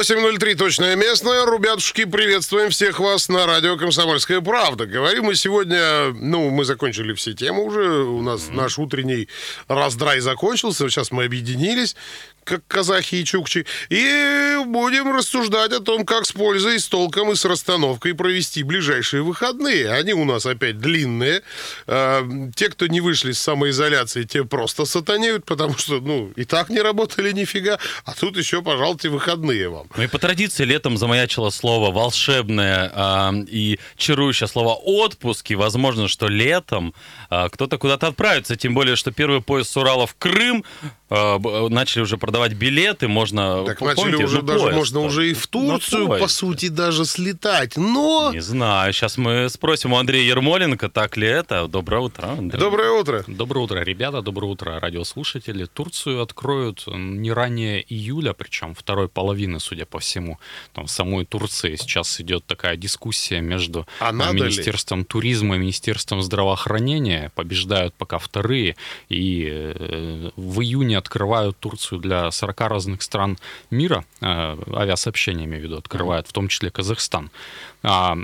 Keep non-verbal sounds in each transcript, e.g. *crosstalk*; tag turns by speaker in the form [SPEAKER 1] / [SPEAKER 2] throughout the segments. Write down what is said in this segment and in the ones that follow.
[SPEAKER 1] 8.03 точное местное. Ребятушки, приветствуем всех вас на радио «Комсомольская правда». Говорим мы сегодня, ну, мы закончили все темы уже. У нас mm-hmm. наш утренний раздрай закончился. Сейчас мы объединились как казахи и чукчи, и будем рассуждать о том, как с пользой, с толком и с расстановкой провести ближайшие выходные. Они у нас опять длинные. А, те, кто не вышли с самоизоляции, те просто сатанеют, потому что, ну, и так не работали нифига, а тут еще, пожалуйте, выходные вам.
[SPEAKER 2] Ну и по традиции летом замаячило слово волшебное э, и чарующее слово отпуск, и возможно, что летом э, кто-то куда-то отправится, тем более, что первый поезд с Урала в Крым э, начали уже продавать билеты, можно...
[SPEAKER 1] Так помните, начали уже даже, поезд, можно уже и в Турцию, по сути, даже слетать, но...
[SPEAKER 2] Не знаю, сейчас мы спросим у Андрея Ермоленко, так ли это. Доброе утро,
[SPEAKER 1] Андрей. Доброе утро.
[SPEAKER 3] Доброе утро, ребята, доброе утро, радиослушатели. Турцию откроют не ранее июля, причем второй половины, судя по всему. Там в самой Турции сейчас идет такая дискуссия между а Министерством ли? туризма и Министерством здравоохранения. Побеждают пока вторые, и э, в июне открывают Турцию для 40 разных стран мира, э, авиасообщения, имею в виду, открывают, в том числе Казахстан. А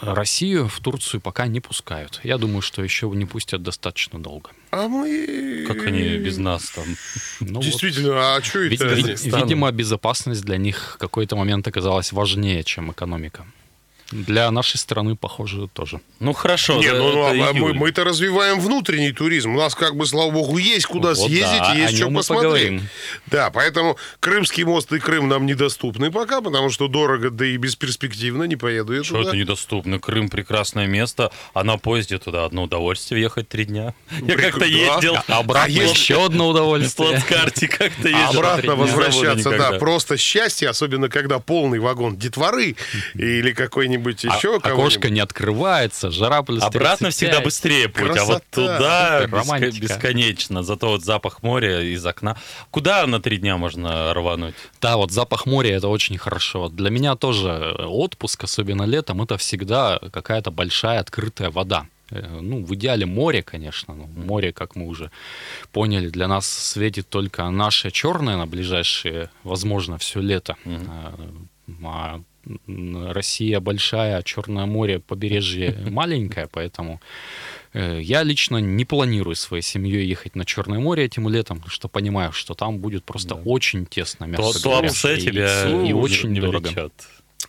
[SPEAKER 3] Россию в Турцию пока не пускают. Я думаю, что еще не пустят достаточно долго.
[SPEAKER 1] А мы...
[SPEAKER 2] Как они без нас там? *laughs*
[SPEAKER 1] Ну, Действительно, вот. а что это?
[SPEAKER 3] Видимо, безопасность для них какой-то момент оказалась важнее, чем экономика. Для нашей страны, похоже, тоже.
[SPEAKER 2] Ну хорошо.
[SPEAKER 1] Не, ну, ну а мы, мы-то развиваем внутренний туризм. У нас, как бы, слава богу, есть куда вот съездить да, и есть что посмотреть. Поговорим. Да, поэтому Крымский мост и Крым нам недоступны пока, потому что дорого, да и бесперспективно, не поеду я
[SPEAKER 2] что туда. это недоступно? Крым прекрасное место, а на поезде туда одно удовольствие ехать три дня. Я как-то ездил.
[SPEAKER 3] А обратно еще одно удовольствие.
[SPEAKER 2] В карте как-то ездил.
[SPEAKER 1] Обратно возвращаться, да, просто счастье, особенно когда полный вагон детворы или какой-нибудь кого-нибудь еще.
[SPEAKER 3] А, окошко не открывается, жара плюс
[SPEAKER 2] Обратно всегда быстрее путь, Красота. а вот туда беско- бесконечно. Зато вот запах моря из окна. Куда на три дня можно рвануть?
[SPEAKER 3] Да, вот запах моря это очень хорошо. Для меня тоже отпуск, особенно летом, это всегда какая-то большая открытая вода э, ну, в идеале море, конечно. Но море, как мы уже поняли, для нас светит только наше черное на ближайшие, возможно, все лето. Mm-hmm. А Россия большая, а Черное море, побережье *laughs* маленькое, поэтому э, я лично не планирую своей семьей ехать на Черное море этим летом, что понимаю, что там будет просто да. очень тесно,
[SPEAKER 2] мясо То, говоря, и, тебя
[SPEAKER 3] и, и очень дорого. Влечет.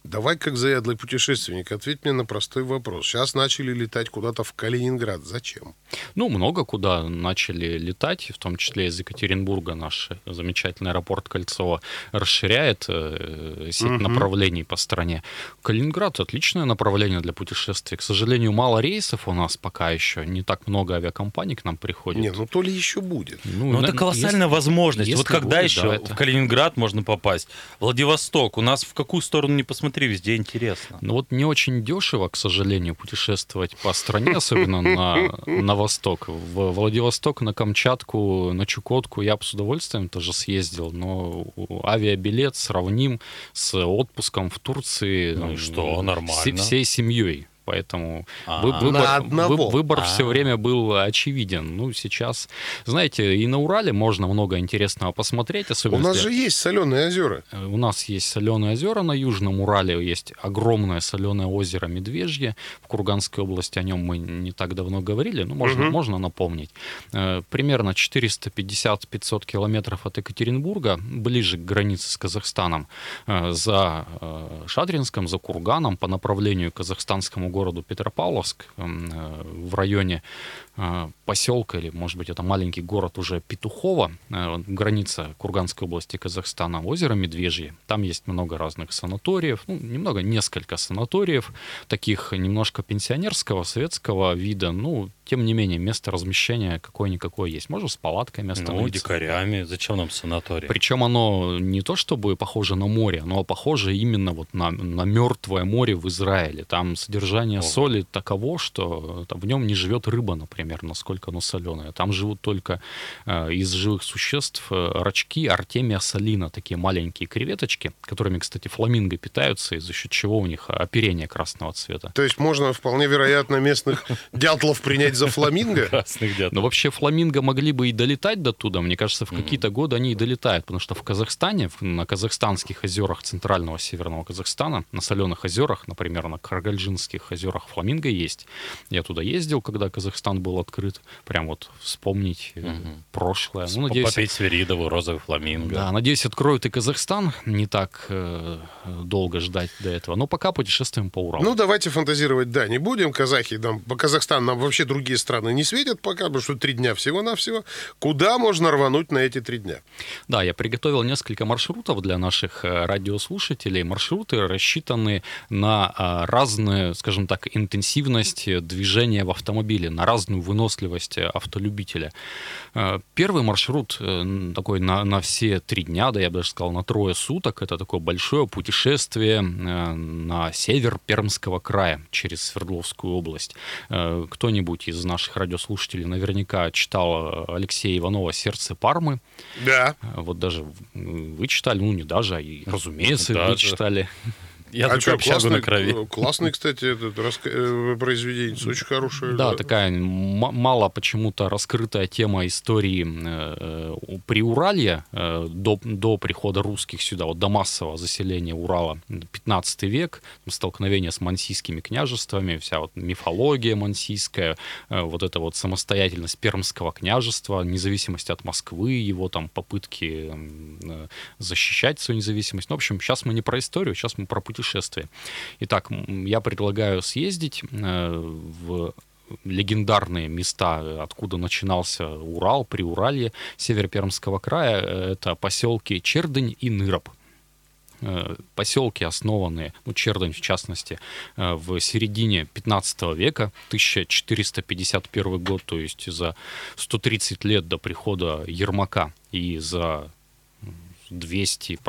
[SPEAKER 1] Давай, как заядлый путешественник, ответь мне на простой вопрос. Сейчас начали летать куда-то в Калининград. Зачем?
[SPEAKER 3] Ну, много куда начали летать, в том числе из Екатеринбурга наш замечательный аэропорт Кольцово расширяет э, сеть угу. направлений по стране. Калининград отличное направление для путешествий. К сожалению, мало рейсов у нас пока еще. Не так много авиакомпаний к нам приходит.
[SPEAKER 1] Не, ну то ли еще будет.
[SPEAKER 2] Ну, ну это колоссальная если, возможность. Если вот когда будет, еще да, это... в Калининград можно попасть? Владивосток. У нас в какую сторону не посмотреть? Смотри, везде интересно.
[SPEAKER 3] Ну вот не очень дешево, к сожалению, путешествовать по стране, особенно на, на восток. В Владивосток, на Камчатку, на Чукотку я бы с удовольствием тоже съездил, но авиабилет сравним с отпуском в Турции.
[SPEAKER 2] Ну и что, нормально.
[SPEAKER 3] Всей семьей. Поэтому а, выбор, вы, выбор а. все время был очевиден. Ну, сейчас, знаете, и на Урале можно много интересного посмотреть. Особенно
[SPEAKER 1] У нас если... же есть соленые озера.
[SPEAKER 3] Э, у нас есть соленые озера на Южном Урале, есть огромное соленое озеро Медвежье. В Курганской области о нем мы не так давно говорили, но можно, угу. можно напомнить. Э, примерно 450-500 километров от Екатеринбурга, ближе к границе с Казахстаном, э, за Шадринском, за Курганом по направлению к казахстанскому городу Петропавловск э, в районе поселка, или, может быть, это маленький город уже Петухово, э, граница Курганской области Казахстана, озеро Медвежье. Там есть много разных санаториев, ну, немного, несколько санаториев, таких немножко пенсионерского, советского вида, ну, тем не менее, место размещения какое-никакое есть. Можно с палатками остановиться.
[SPEAKER 2] Ну, дикарями. Зачем нам санаторий?
[SPEAKER 3] Причем оно не то чтобы похоже на море, оно похоже именно вот на, на мертвое море в Израиле. Там содержание содержание соли таково, что в нем не живет рыба, например, насколько оно соленое. Там живут только э, из живых существ э, рачки Артемия солина, такие маленькие креветочки, которыми, кстати, фламинго питаются, и за счет чего у них оперение красного цвета.
[SPEAKER 1] То есть можно вполне вероятно местных дятлов принять за фламинго?
[SPEAKER 2] Красных дятлов.
[SPEAKER 3] Но вообще фламинго могли бы и долетать до туда. Мне кажется, в какие-то годы они и долетают, потому что в Казахстане, на казахстанских озерах центрального северного Казахстана, на соленых озерах, например, на Каргальжинских озерах фламинго есть. Я туда ездил, когда Казахстан был открыт. Прям вот вспомнить э, прошлое.
[SPEAKER 2] Ну, надеюсь, Попить Сверидову, розовый фламинго.
[SPEAKER 3] Да, надеюсь, откроют и Казахстан. Не так э, долго ждать до этого. Но пока путешествуем по Уралу.
[SPEAKER 1] Ну, давайте фантазировать, да, не будем. Казахи, нам, по Казахстан нам вообще другие страны не светят пока, потому что три дня всего-навсего. Куда можно рвануть на эти три дня?
[SPEAKER 3] Да, я приготовил несколько маршрутов для наших э, радиослушателей. Маршруты рассчитаны на а, разную, скажем так, интенсивность движения в автомобиле, на разную выносливость автолюбителя. Э, первый маршрут э, такой на, на все три дня, да я бы даже сказал, на трое суток. Это такое большое путешествие на север Пермского края через Свердловскую область. Кто-нибудь из наших радиослушателей наверняка читал Алексея Иванова «Сердце Пармы».
[SPEAKER 1] Да.
[SPEAKER 3] Вот даже вы читали, ну не даже, а и, разумеется, да, вы читали.
[SPEAKER 2] Я а что,
[SPEAKER 1] классный,
[SPEAKER 2] на крови.
[SPEAKER 1] Классный, кстати, этот раска... Э, произведение, очень хорошее.
[SPEAKER 3] Да, да. такая мало почему-то раскрытая тема истории э, э Приуралья э, до, до прихода русских сюда, вот до массового заселения Урала, 15 век, столкновение с мансийскими княжествами, вся вот мифология мансийская, э, вот эта вот самостоятельность Пермского княжества, независимость от Москвы, его там попытки э, защищать свою независимость. Ну, в общем, сейчас мы не про историю, сейчас мы про путешествие путешествие. Итак, я предлагаю съездить э, в легендарные места, откуда начинался Урал, при Урале, Северо-Пермского края. Это поселки Чердынь и Ныроб э, поселки, основанные, ну, Чердань в частности, э, в середине 15 века, 1451 год, то есть за 130 лет до прихода Ермака и за 200,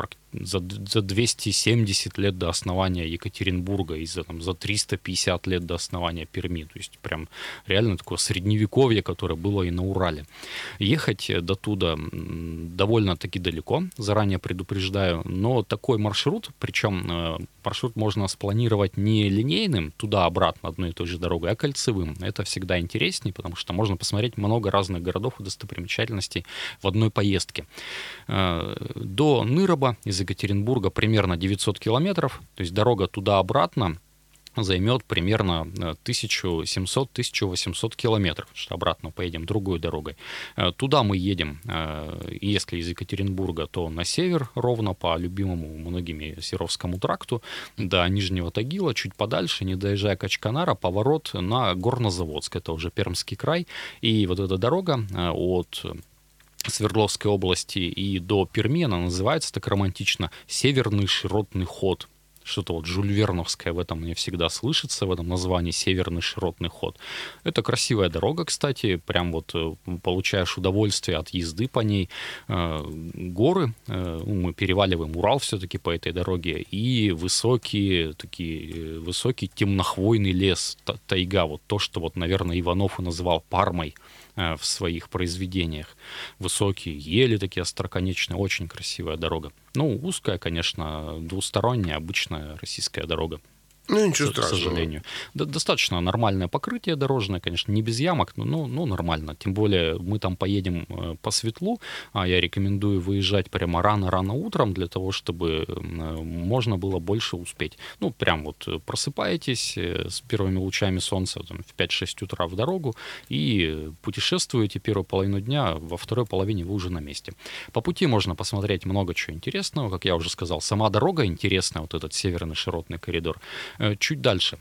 [SPEAKER 3] за, за 270 лет до основания Екатеринбурга и за, там, за 350 лет до основания Перми. То есть прям реально такое средневековье, которое было и на Урале. Ехать до туда довольно-таки далеко, заранее предупреждаю, но такой маршрут, причем э, маршрут можно спланировать не линейным, туда-обратно одной и той же дорогой, а кольцевым. Это всегда интереснее, потому что можно посмотреть много разных городов и достопримечательностей в одной поездке. Э, до Ныроба из Екатеринбурга примерно 900 километров, то есть дорога туда-обратно займет примерно 1700-1800 э, километров, что обратно поедем другой дорогой. Э, туда мы едем, э, если из Екатеринбурга, то на север, ровно по любимому многими Серовскому тракту, до Нижнего Тагила, чуть подальше, не доезжая Качканара, поворот на Горнозаводск, это уже Пермский край, и вот эта дорога от Свердловской области и до Перми, она называется так романтично «Северный широтный ход» что-то вот жульверновское в этом мне всегда слышится, в этом названии «Северный широтный ход». Это красивая дорога, кстати, прям вот э, получаешь удовольствие от езды по ней. Э, горы, э, ну, мы переваливаем Урал все-таки по этой дороге, и высокие, такие, высокий темнохвойный лес, тайга, вот то, что вот, наверное, Иванов и называл Пармой в своих произведениях. Высокие ели такие остроконечные, очень красивая дорога. Ну, узкая, конечно, двусторонняя, обычная российская дорога.
[SPEAKER 1] Ну, ничего
[SPEAKER 3] к, страшного. К сожалению. Д- достаточно нормальное покрытие дорожное, конечно, не без ямок, но ну, ну, нормально. Тем более мы там поедем э, по светлу, а я рекомендую выезжать прямо рано-рано утром для того, чтобы э, можно было больше успеть. Ну, прям вот просыпаетесь э, с первыми лучами солнца там, в 5-6 утра в дорогу и путешествуете первую половину дня, во второй половине вы уже на месте. По пути можно посмотреть много чего интересного, как я уже сказал, сама дорога интересная, вот этот северный широтный коридор. Э, чуть дальше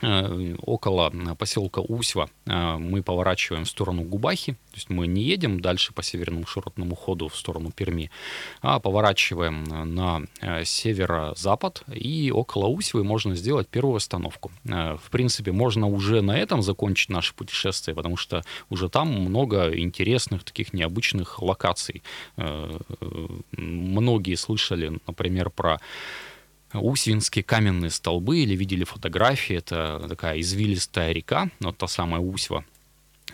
[SPEAKER 3] э, около поселка Усьва э, мы поворачиваем в сторону Губахи, то есть мы не едем дальше по северному широтному ходу в сторону Перми, а поворачиваем на северо-запад, и около Усьвы можно сделать первую остановку. В принципе, можно уже на этом закончить наше путешествие, потому что уже там много интересных таких необычных локаций. Многие слышали, например, про Усвинские каменные столбы, или видели фотографии, это такая извилистая река, вот та самая Усьва,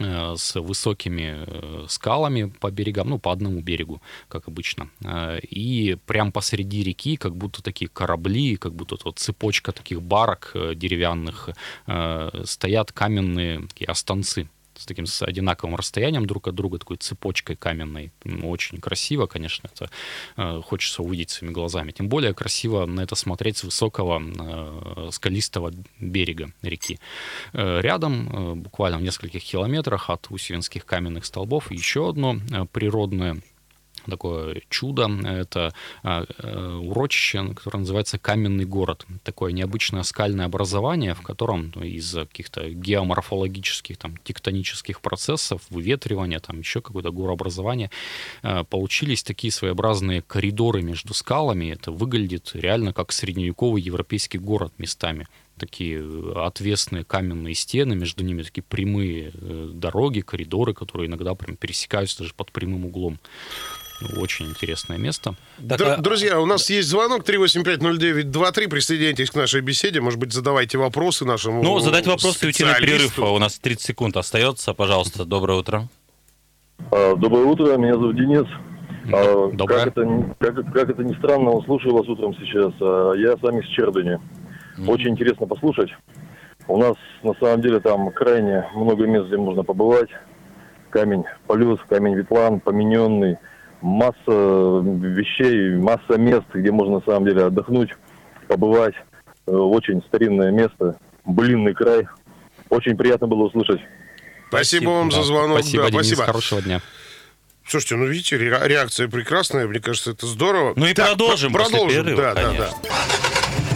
[SPEAKER 3] Э, с высокими э, скалами по берегам, ну, по одному берегу, как обычно. Э, и прям посреди реки, как будто такие корабли, как будто вот цепочка таких барок деревянных, стоят каменные такие останцы с таким с одинаковым расстоянием друг от друга, такой цепочкой каменной. Очень красиво, конечно, это э, хочется увидеть своими глазами. Тем более красиво на это смотреть с высокого э, скалистого берега реки. Э, рядом, буквально в нескольких километрах от Усевинских каменных столбов, еще одно природное такое чудо. Это а, э, урочище, которое называется Каменный город. Такое необычное скальное образование, в котором ну, из каких-то геоморфологических, там, тектонических процессов, выветривания, там еще какое-то горообразование, э, получились такие своеобразные коридоры между скалами. Это выглядит реально как средневековый европейский город местами такие отвесные каменные стены, между ними такие прямые э, дороги, коридоры, которые иногда прям пересекаются даже под прямым углом. Очень интересное место.
[SPEAKER 1] Так, а... Друзья, у нас есть звонок 3850923. Присоединяйтесь к нашей беседе. Может быть, задавайте вопросы нашему
[SPEAKER 2] Ну, задать вопросы и уйти на перерыв. У нас 30 секунд остается. Пожалуйста, доброе утро.
[SPEAKER 4] А, доброе утро, меня зовут Денис. А, Доброе. Как это, как, как это ни странно, слушаю вас утром сейчас. Я сам из Чердани. Mm-hmm. Очень интересно послушать. У нас на самом деле там крайне много мест, где можно побывать. Камень Полюс, камень Ветлан, Помененный – масса вещей, масса мест, где можно на самом деле отдохнуть, побывать. Э, очень старинное место, блинный край. Очень приятно было услышать.
[SPEAKER 1] Спасибо, спасибо вам да. за звонок.
[SPEAKER 3] Спасибо, да, Денис, спасибо. Хорошего дня.
[SPEAKER 1] Слушайте, ну видите, реакция прекрасная, мне кажется, это здорово.
[SPEAKER 2] Ну и так, продолжим. Продолжим, перерыва, да, конечно. да,
[SPEAKER 1] да.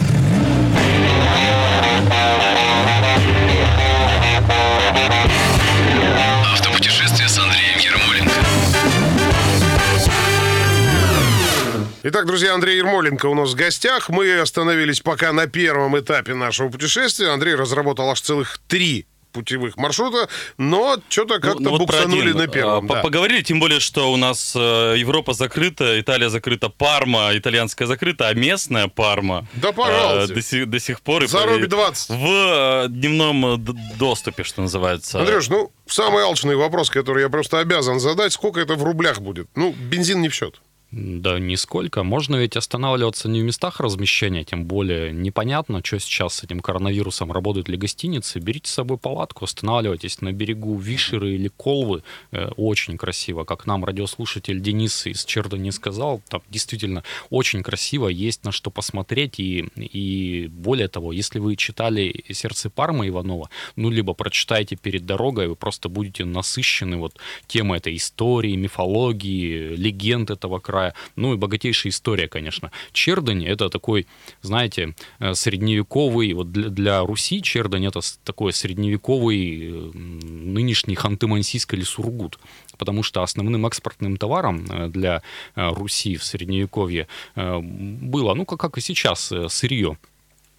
[SPEAKER 1] Итак, друзья, Андрей Ермоленко у нас в гостях. Мы остановились пока на первом этапе нашего путешествия. Андрей разработал аж целых три путевых маршрута, но что-то как-то ну, ну, буксанули на первом.
[SPEAKER 2] А, да. Поговорили, тем более, что у нас э, Европа закрыта, Италия закрыта, Парма, итальянская закрыта, а местная Парма
[SPEAKER 1] да, пожалуйста.
[SPEAKER 2] Э, до, сих, до сих пор...
[SPEAKER 1] Заруби 20.
[SPEAKER 2] В э, дневном доступе, что называется.
[SPEAKER 1] Андрюш, ну, самый алчный вопрос, который я просто обязан задать, сколько это в рублях будет? Ну, бензин не в счет.
[SPEAKER 3] Да, нисколько. Можно ведь останавливаться не в местах размещения, тем более непонятно, что сейчас с этим коронавирусом, работают ли гостиницы. Берите с собой палатку, останавливайтесь на берегу Вишеры или Колвы. Э, очень красиво. Как нам радиослушатель Денис из Чердани сказал, там действительно очень красиво, есть на что посмотреть. И, и более того, если вы читали «Сердце Пармы» Иванова, ну, либо прочитаете перед дорогой, вы просто будете насыщены вот темой этой истории, мифологии, легенд этого края края. Ну и богатейшая история, конечно. Чердань — это такой, знаете, э, средневековый, вот для, для Руси Чердань — это такой средневековый э, нынешний Ханты-Мансийск или Сургут потому что основным экспортным товаром э, для Руси в Средневековье было, ну, как, как и сейчас, сырье.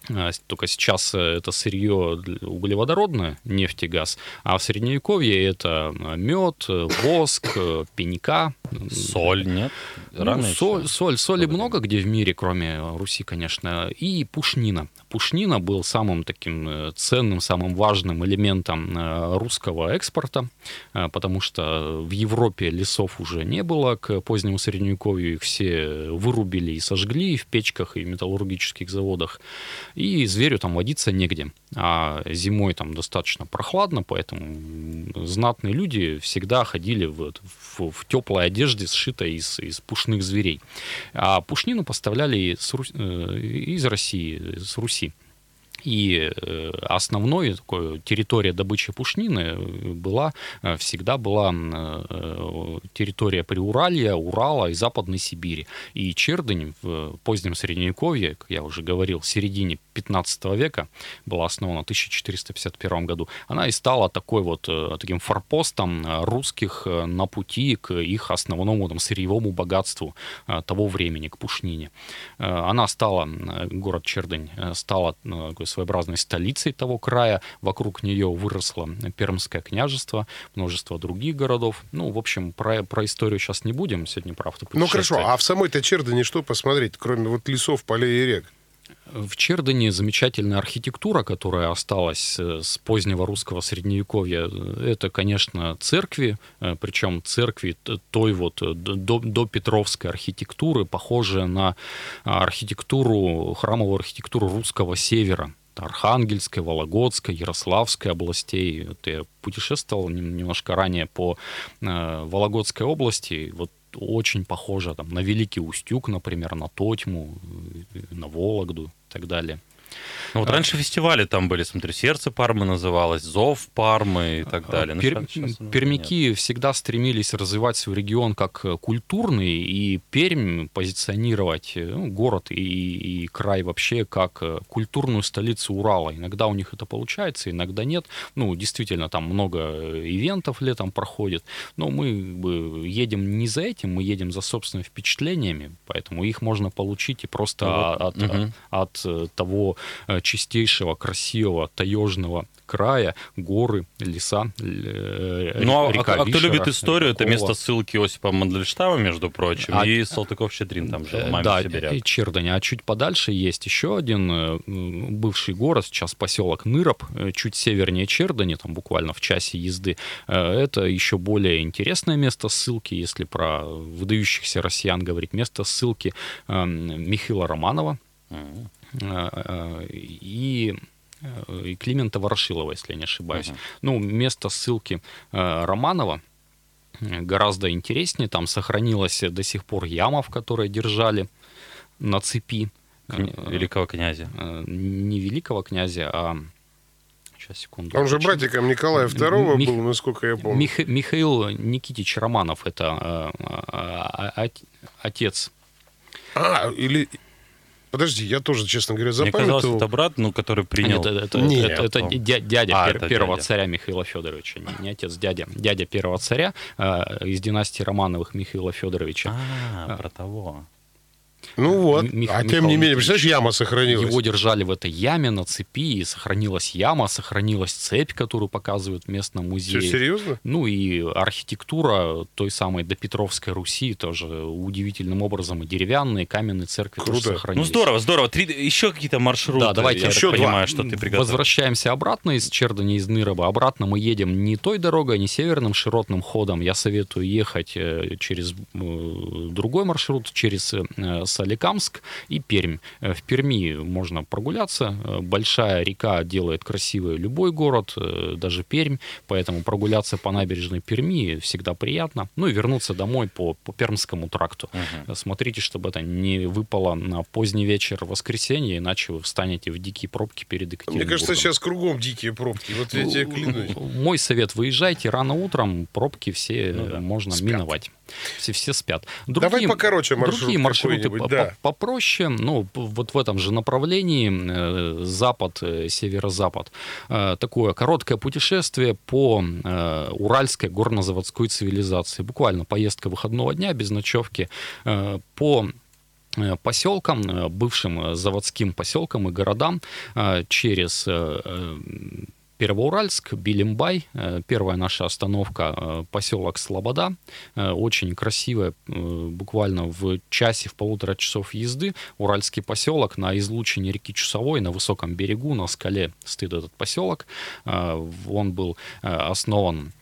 [SPEAKER 3] А, только сейчас э, это сырье углеводородное, нефть и газ, а в Средневековье это э, мед, э, воск, пенька.
[SPEAKER 2] Соль, нет?
[SPEAKER 3] Ну, Рано ну, соль, соль, соли много где в мире, кроме Руси, конечно, и пушнина. Пушнина был самым таким ценным, самым важным элементом русского экспорта, потому что в Европе лесов уже не было к позднему Средневековью, их все вырубили и сожгли в печках и металлургических заводах и зверю там водиться негде. А зимой там достаточно прохладно, поэтому знатные люди всегда ходили в, в, в теплой одежде, сшитой из, из пушных зверей. А пушнину поставляли э, из России, с Руси. И э, основной такой территория добычи пушнины была, э, всегда была э, территория Приуралья, Урала и Западной Сибири. И Чердынь в позднем Средневековье, как я уже говорил, в середине 15 века, была основана в 1451 году, она и стала такой вот таким форпостом русских на пути к их основному там, сырьевому богатству того времени, к пушнине. Она стала, город Чердынь, стала своеобразной столицей того края. Вокруг нее выросло Пермское княжество, множество других городов. Ну, в общем, про, про историю сейчас не будем. Сегодня про
[SPEAKER 1] автопутешествие. Ну, хорошо. А в самой-то Чердане что посмотреть, кроме вот лесов, полей и рек?
[SPEAKER 3] В Чердане замечательная архитектура, которая осталась э, с позднего русского средневековья. Это, конечно, церкви, э, причем церкви той вот э, до, до Петровской архитектуры, похожие на архитектуру, храмовую архитектуру русского севера. Архангельской, Вологодской, Ярославской областей. Вот я путешествовал немножко ранее по Вологодской области. Вот очень похоже там, на Великий Устюг, например, на Тотьму, на Вологду так далее.
[SPEAKER 2] Ну, вот а, раньше фестивали там были, смотри, «Сердце Пармы» называлось, «Зов Пармы» и так а, далее.
[SPEAKER 3] Пер, пермяки нет. всегда стремились развивать свой регион как э, культурный, и Пермь позиционировать э, ну, город и, и край вообще как э, культурную столицу Урала. Иногда у них это получается, иногда нет. Ну, действительно, там много ивентов летом проходит, но мы бы, едем не за этим, мы едем за собственными впечатлениями, поэтому их можно получить и просто ну, от, угу. от, от того чистейшего, красивого, таежного края, горы, леса,
[SPEAKER 2] э, Ну, а, река а, Вишера, кто любит историю, это место ссылки Осипа Мандельштама, между прочим, а, и Салтыков-Щедрин там же,
[SPEAKER 3] маме Да, и Чердани. А чуть подальше есть еще один э, бывший город, сейчас поселок Ныроп, э, чуть севернее Чердани, там буквально в часе езды. Это еще более интересное место ссылки, если про выдающихся россиян говорить. Место ссылки Михаила Романова, и и Климента Ворошилова, если я не ошибаюсь. Uh-huh. Ну, место ссылки э, Романова гораздо интереснее. Там сохранилась до сих пор яма, в которой держали на цепи.
[SPEAKER 2] Великого князя.
[SPEAKER 3] Э, не великого князя, а Сейчас, секунду.
[SPEAKER 1] Он же братиком Николая II Мих... был, насколько я помню.
[SPEAKER 3] Мих... Михаил Никитич Романов, это э, э, отец.
[SPEAKER 1] А, или Подожди, я тоже, честно говоря,
[SPEAKER 2] запомнил. Мне казалось, это брат, ну, который принял...
[SPEAKER 3] А, нет, это, нет, это, это, это дядя а, пер, это первого дядя. царя Михаила Федоровича, не, не отец, дядя. Дядя первого царя э, из династии Романовых Михаила Федоровича.
[SPEAKER 2] А, про того.
[SPEAKER 1] Ну вот, Мих, а тем не менее, представляешь, яма сохранилась.
[SPEAKER 3] Его держали в этой яме на цепи, и сохранилась яма, сохранилась цепь, которую показывают в местном музее.
[SPEAKER 1] Все серьезно?
[SPEAKER 3] Ну и архитектура той самой допетровской Руси тоже удивительным образом, и деревянные, каменные церкви Круто. тоже сохранились.
[SPEAKER 2] Ну здорово, здорово. Три, еще какие-то маршруты.
[SPEAKER 3] Да, давайте
[SPEAKER 2] я
[SPEAKER 3] еще
[SPEAKER 2] понимаю, что ты приготовил.
[SPEAKER 3] Возвращаемся обратно из Чердани, из Ныроба. Обратно мы едем не той дорогой, не северным широтным ходом. Я советую ехать э, через э, другой маршрут, через Соликамск и Пермь. Э, в Перми можно прогуляться. Э, большая река делает красивый любой город, э, даже Пермь. Поэтому прогуляться по набережной Перми всегда приятно. Ну и вернуться домой по, по Пермскому тракту. Угу. Смотрите, чтобы это не выпало на поздний вечер воскресенья, иначе вы встанете в дикие пробки перед Екатеринбургом.
[SPEAKER 1] Мне кажется, сейчас кругом дикие пробки. Вот я тебе клянусь.
[SPEAKER 3] Мой совет, выезжайте рано утром, пробки все ну, да. можно спят. миновать. Все, все спят.
[SPEAKER 1] Другие, Давай покороче маршрут
[SPEAKER 3] Другие маршруты да. попроще, ну, вот в этом же направлении, э, запад, э, северо-запад. Э, такое короткое путешествие по уральской горнозаводской цивилизации. Буквально поездка выходного дня без ночевки по поселкам, бывшим заводским поселкам и городам через Первоуральск, Билимбай, э, первая наша остановка, э, поселок Слобода, э, очень красивая, буквально в часе, в полутора часов езды, уральский поселок на излучине реки Чусовой, на высоком берегу, на скале стоит этот поселок. Он был основан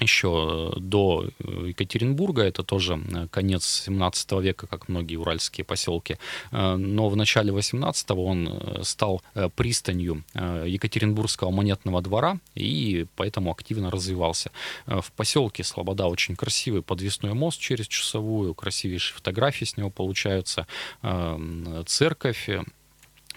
[SPEAKER 3] еще до э, Екатеринбурга, это тоже э, конец 17 века, как многие уральские поселки, э, но в начале 18 он стал пристанью Екатеринбургского монетного двора и поэтому активно развивался. В поселке Слобода очень красивый подвесной мост через Часовую, красивейшие фотографии с него получаются, церковь,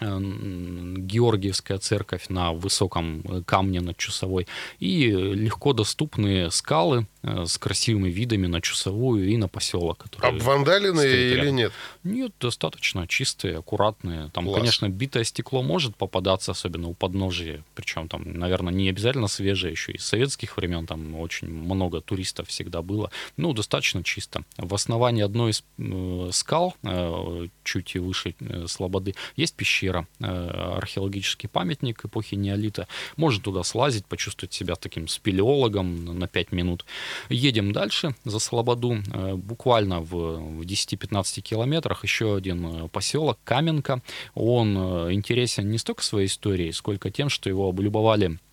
[SPEAKER 3] Георгиевская церковь на высоком э, камне над Чусовой и легко доступные скалы, Э, с красивыми видами на Чусовую и на поселок.
[SPEAKER 1] Обвандаленные или нет?
[SPEAKER 3] Нет, достаточно чистые, аккуратные. Там, Класс. конечно, битое стекло может попадаться, особенно у подножия. Причем там, наверное, не обязательно свежее, еще из советских времен там очень много туристов всегда было. Ну, достаточно чисто. В основании одной из э, скал, э, чуть выше э, Слободы, есть пещера озеро, э, археологический памятник эпохи неолита. Можно туда слазить, почувствовать себя таким спелеологом на 5 минут. Едем дальше за Слободу. Э, буквально в 10-15 километрах еще один поселок Каменка. Он интересен не столько своей историей, сколько тем, что его облюбовали Э,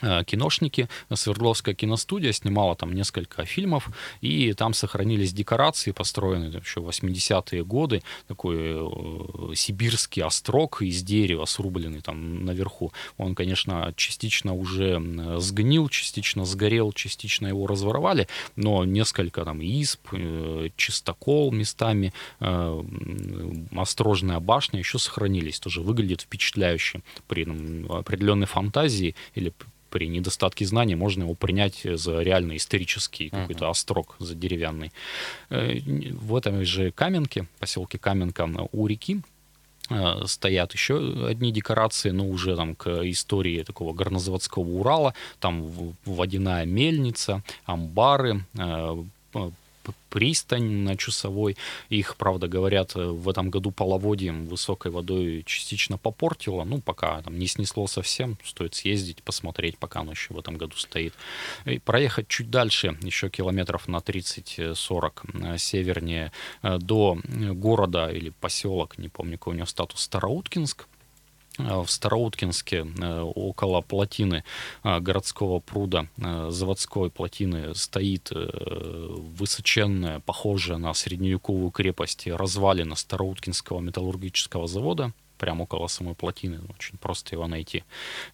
[SPEAKER 3] киношники. Свердловская киностудия снимала там несколько фильмов, и там сохранились декорации, построенные еще в 80-е годы. Такой э, сибирский острог из дерева, срубленный там наверху. Он, конечно, частично уже сгнил, частично сгорел, частично его разворовали, но несколько там исп, э, чистокол местами, э, острожная башня еще сохранились. Тоже выглядит впечатляюще при ну, определенной фантазии или при недостатке знаний можно его принять за реально исторический uh-huh. какой-то острог, за деревянный. Э, в этом же Каменке, поселке Каменка у реки, э, стоят еще одни декорации, но уже там к истории такого горнозаводского Урала. Там водяная мельница, амбары, э, пристань на Чусовой. Их, правда, говорят, в этом году половодьем высокой водой частично попортило. Ну, пока там не снесло совсем, стоит съездить, посмотреть, пока оно еще в этом году стоит. И проехать чуть дальше, еще километров на 30-40 э, севернее, э, до города или поселок, не помню, какой у него статус, Староуткинск. Э, в Староуткинске э, около плотины э, городского пруда, заводской плотины, стоит высоченная, похожая на средневековую крепость развалина Староуткинского металлургического завода прямо около самой плотины. Очень просто его найти.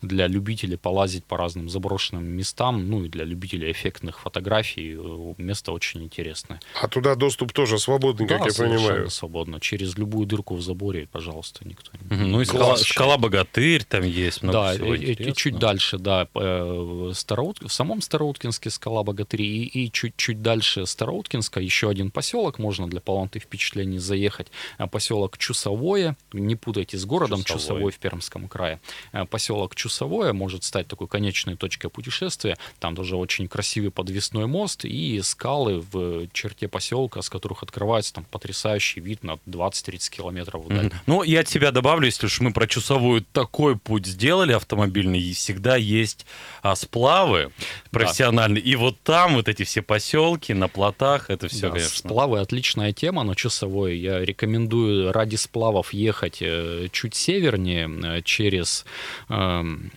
[SPEAKER 3] Для любителей полазить по разным заброшенным местам, ну и для любителей эффектных фотографий, э, место очень интересное.
[SPEAKER 1] А туда доступ тоже свободный, да, как я понимаю?
[SPEAKER 3] свободно. Через любую дырку в заборе, пожалуйста, никто
[SPEAKER 2] не... Ну и скала, скала Богатырь там есть, много
[SPEAKER 3] да,
[SPEAKER 2] всего
[SPEAKER 3] и, и чуть дальше, да, э, Староут... в самом Староуткинске скала Богатырь, и, и чуть-чуть дальше Староуткинска еще один поселок, можно для полноты впечатлений заехать, а поселок Чусовое, не путайте с городом Чусовой, Чусовой в Пермском крае. Э, поселок Чусовое может стать такой конечной точкой путешествия. Там тоже очень красивый подвесной мост и скалы в черте поселка, с которых открывается там потрясающий вид на 20-30 километров вдаль. Mm-hmm.
[SPEAKER 2] Ну, я от себя добавлю, если уж мы про Чусовую такой путь сделали автомобильный, и всегда есть а, сплавы профессиональные. Да. И вот там вот эти все поселки на плотах, это все, да, конечно.
[SPEAKER 3] Сплавы отличная тема, но Чусовой я рекомендую ради сплавов ехать э, чуть севернее э, через эм,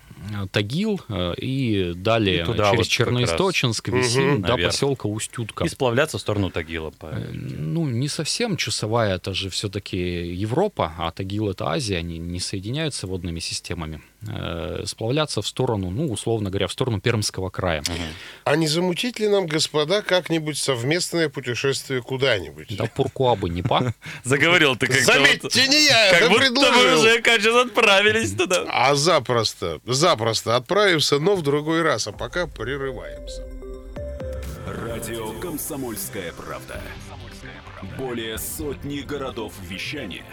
[SPEAKER 3] Тагил э, и далее и туда через вот Черноисточинск, Висин угу, до наверх. поселка Устютка.
[SPEAKER 2] И сплавляться в сторону Тагила. По... Э,
[SPEAKER 3] ну, не совсем. Часовая это же все-таки Европа, а Тагил это Азия, они не соединяются водными системами. Э, сплавляться в сторону, ну, условно говоря, в сторону Пермского края. Угу.
[SPEAKER 1] А не замутить ли нам, господа, как-нибудь совместное путешествие куда-нибудь?
[SPEAKER 3] Да пуркуа бы не па. *laughs*
[SPEAKER 2] Заговорил ты как
[SPEAKER 1] Заметьте, не я,
[SPEAKER 2] как будто мы уже, кажется, отправились туда.
[SPEAKER 1] А запросто, запросто запросто отправимся, но в другой раз. А пока прерываемся.
[SPEAKER 5] Радио «Комсомольская правда». Более сотни городов вещания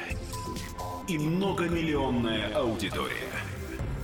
[SPEAKER 5] и многомиллионная аудитория.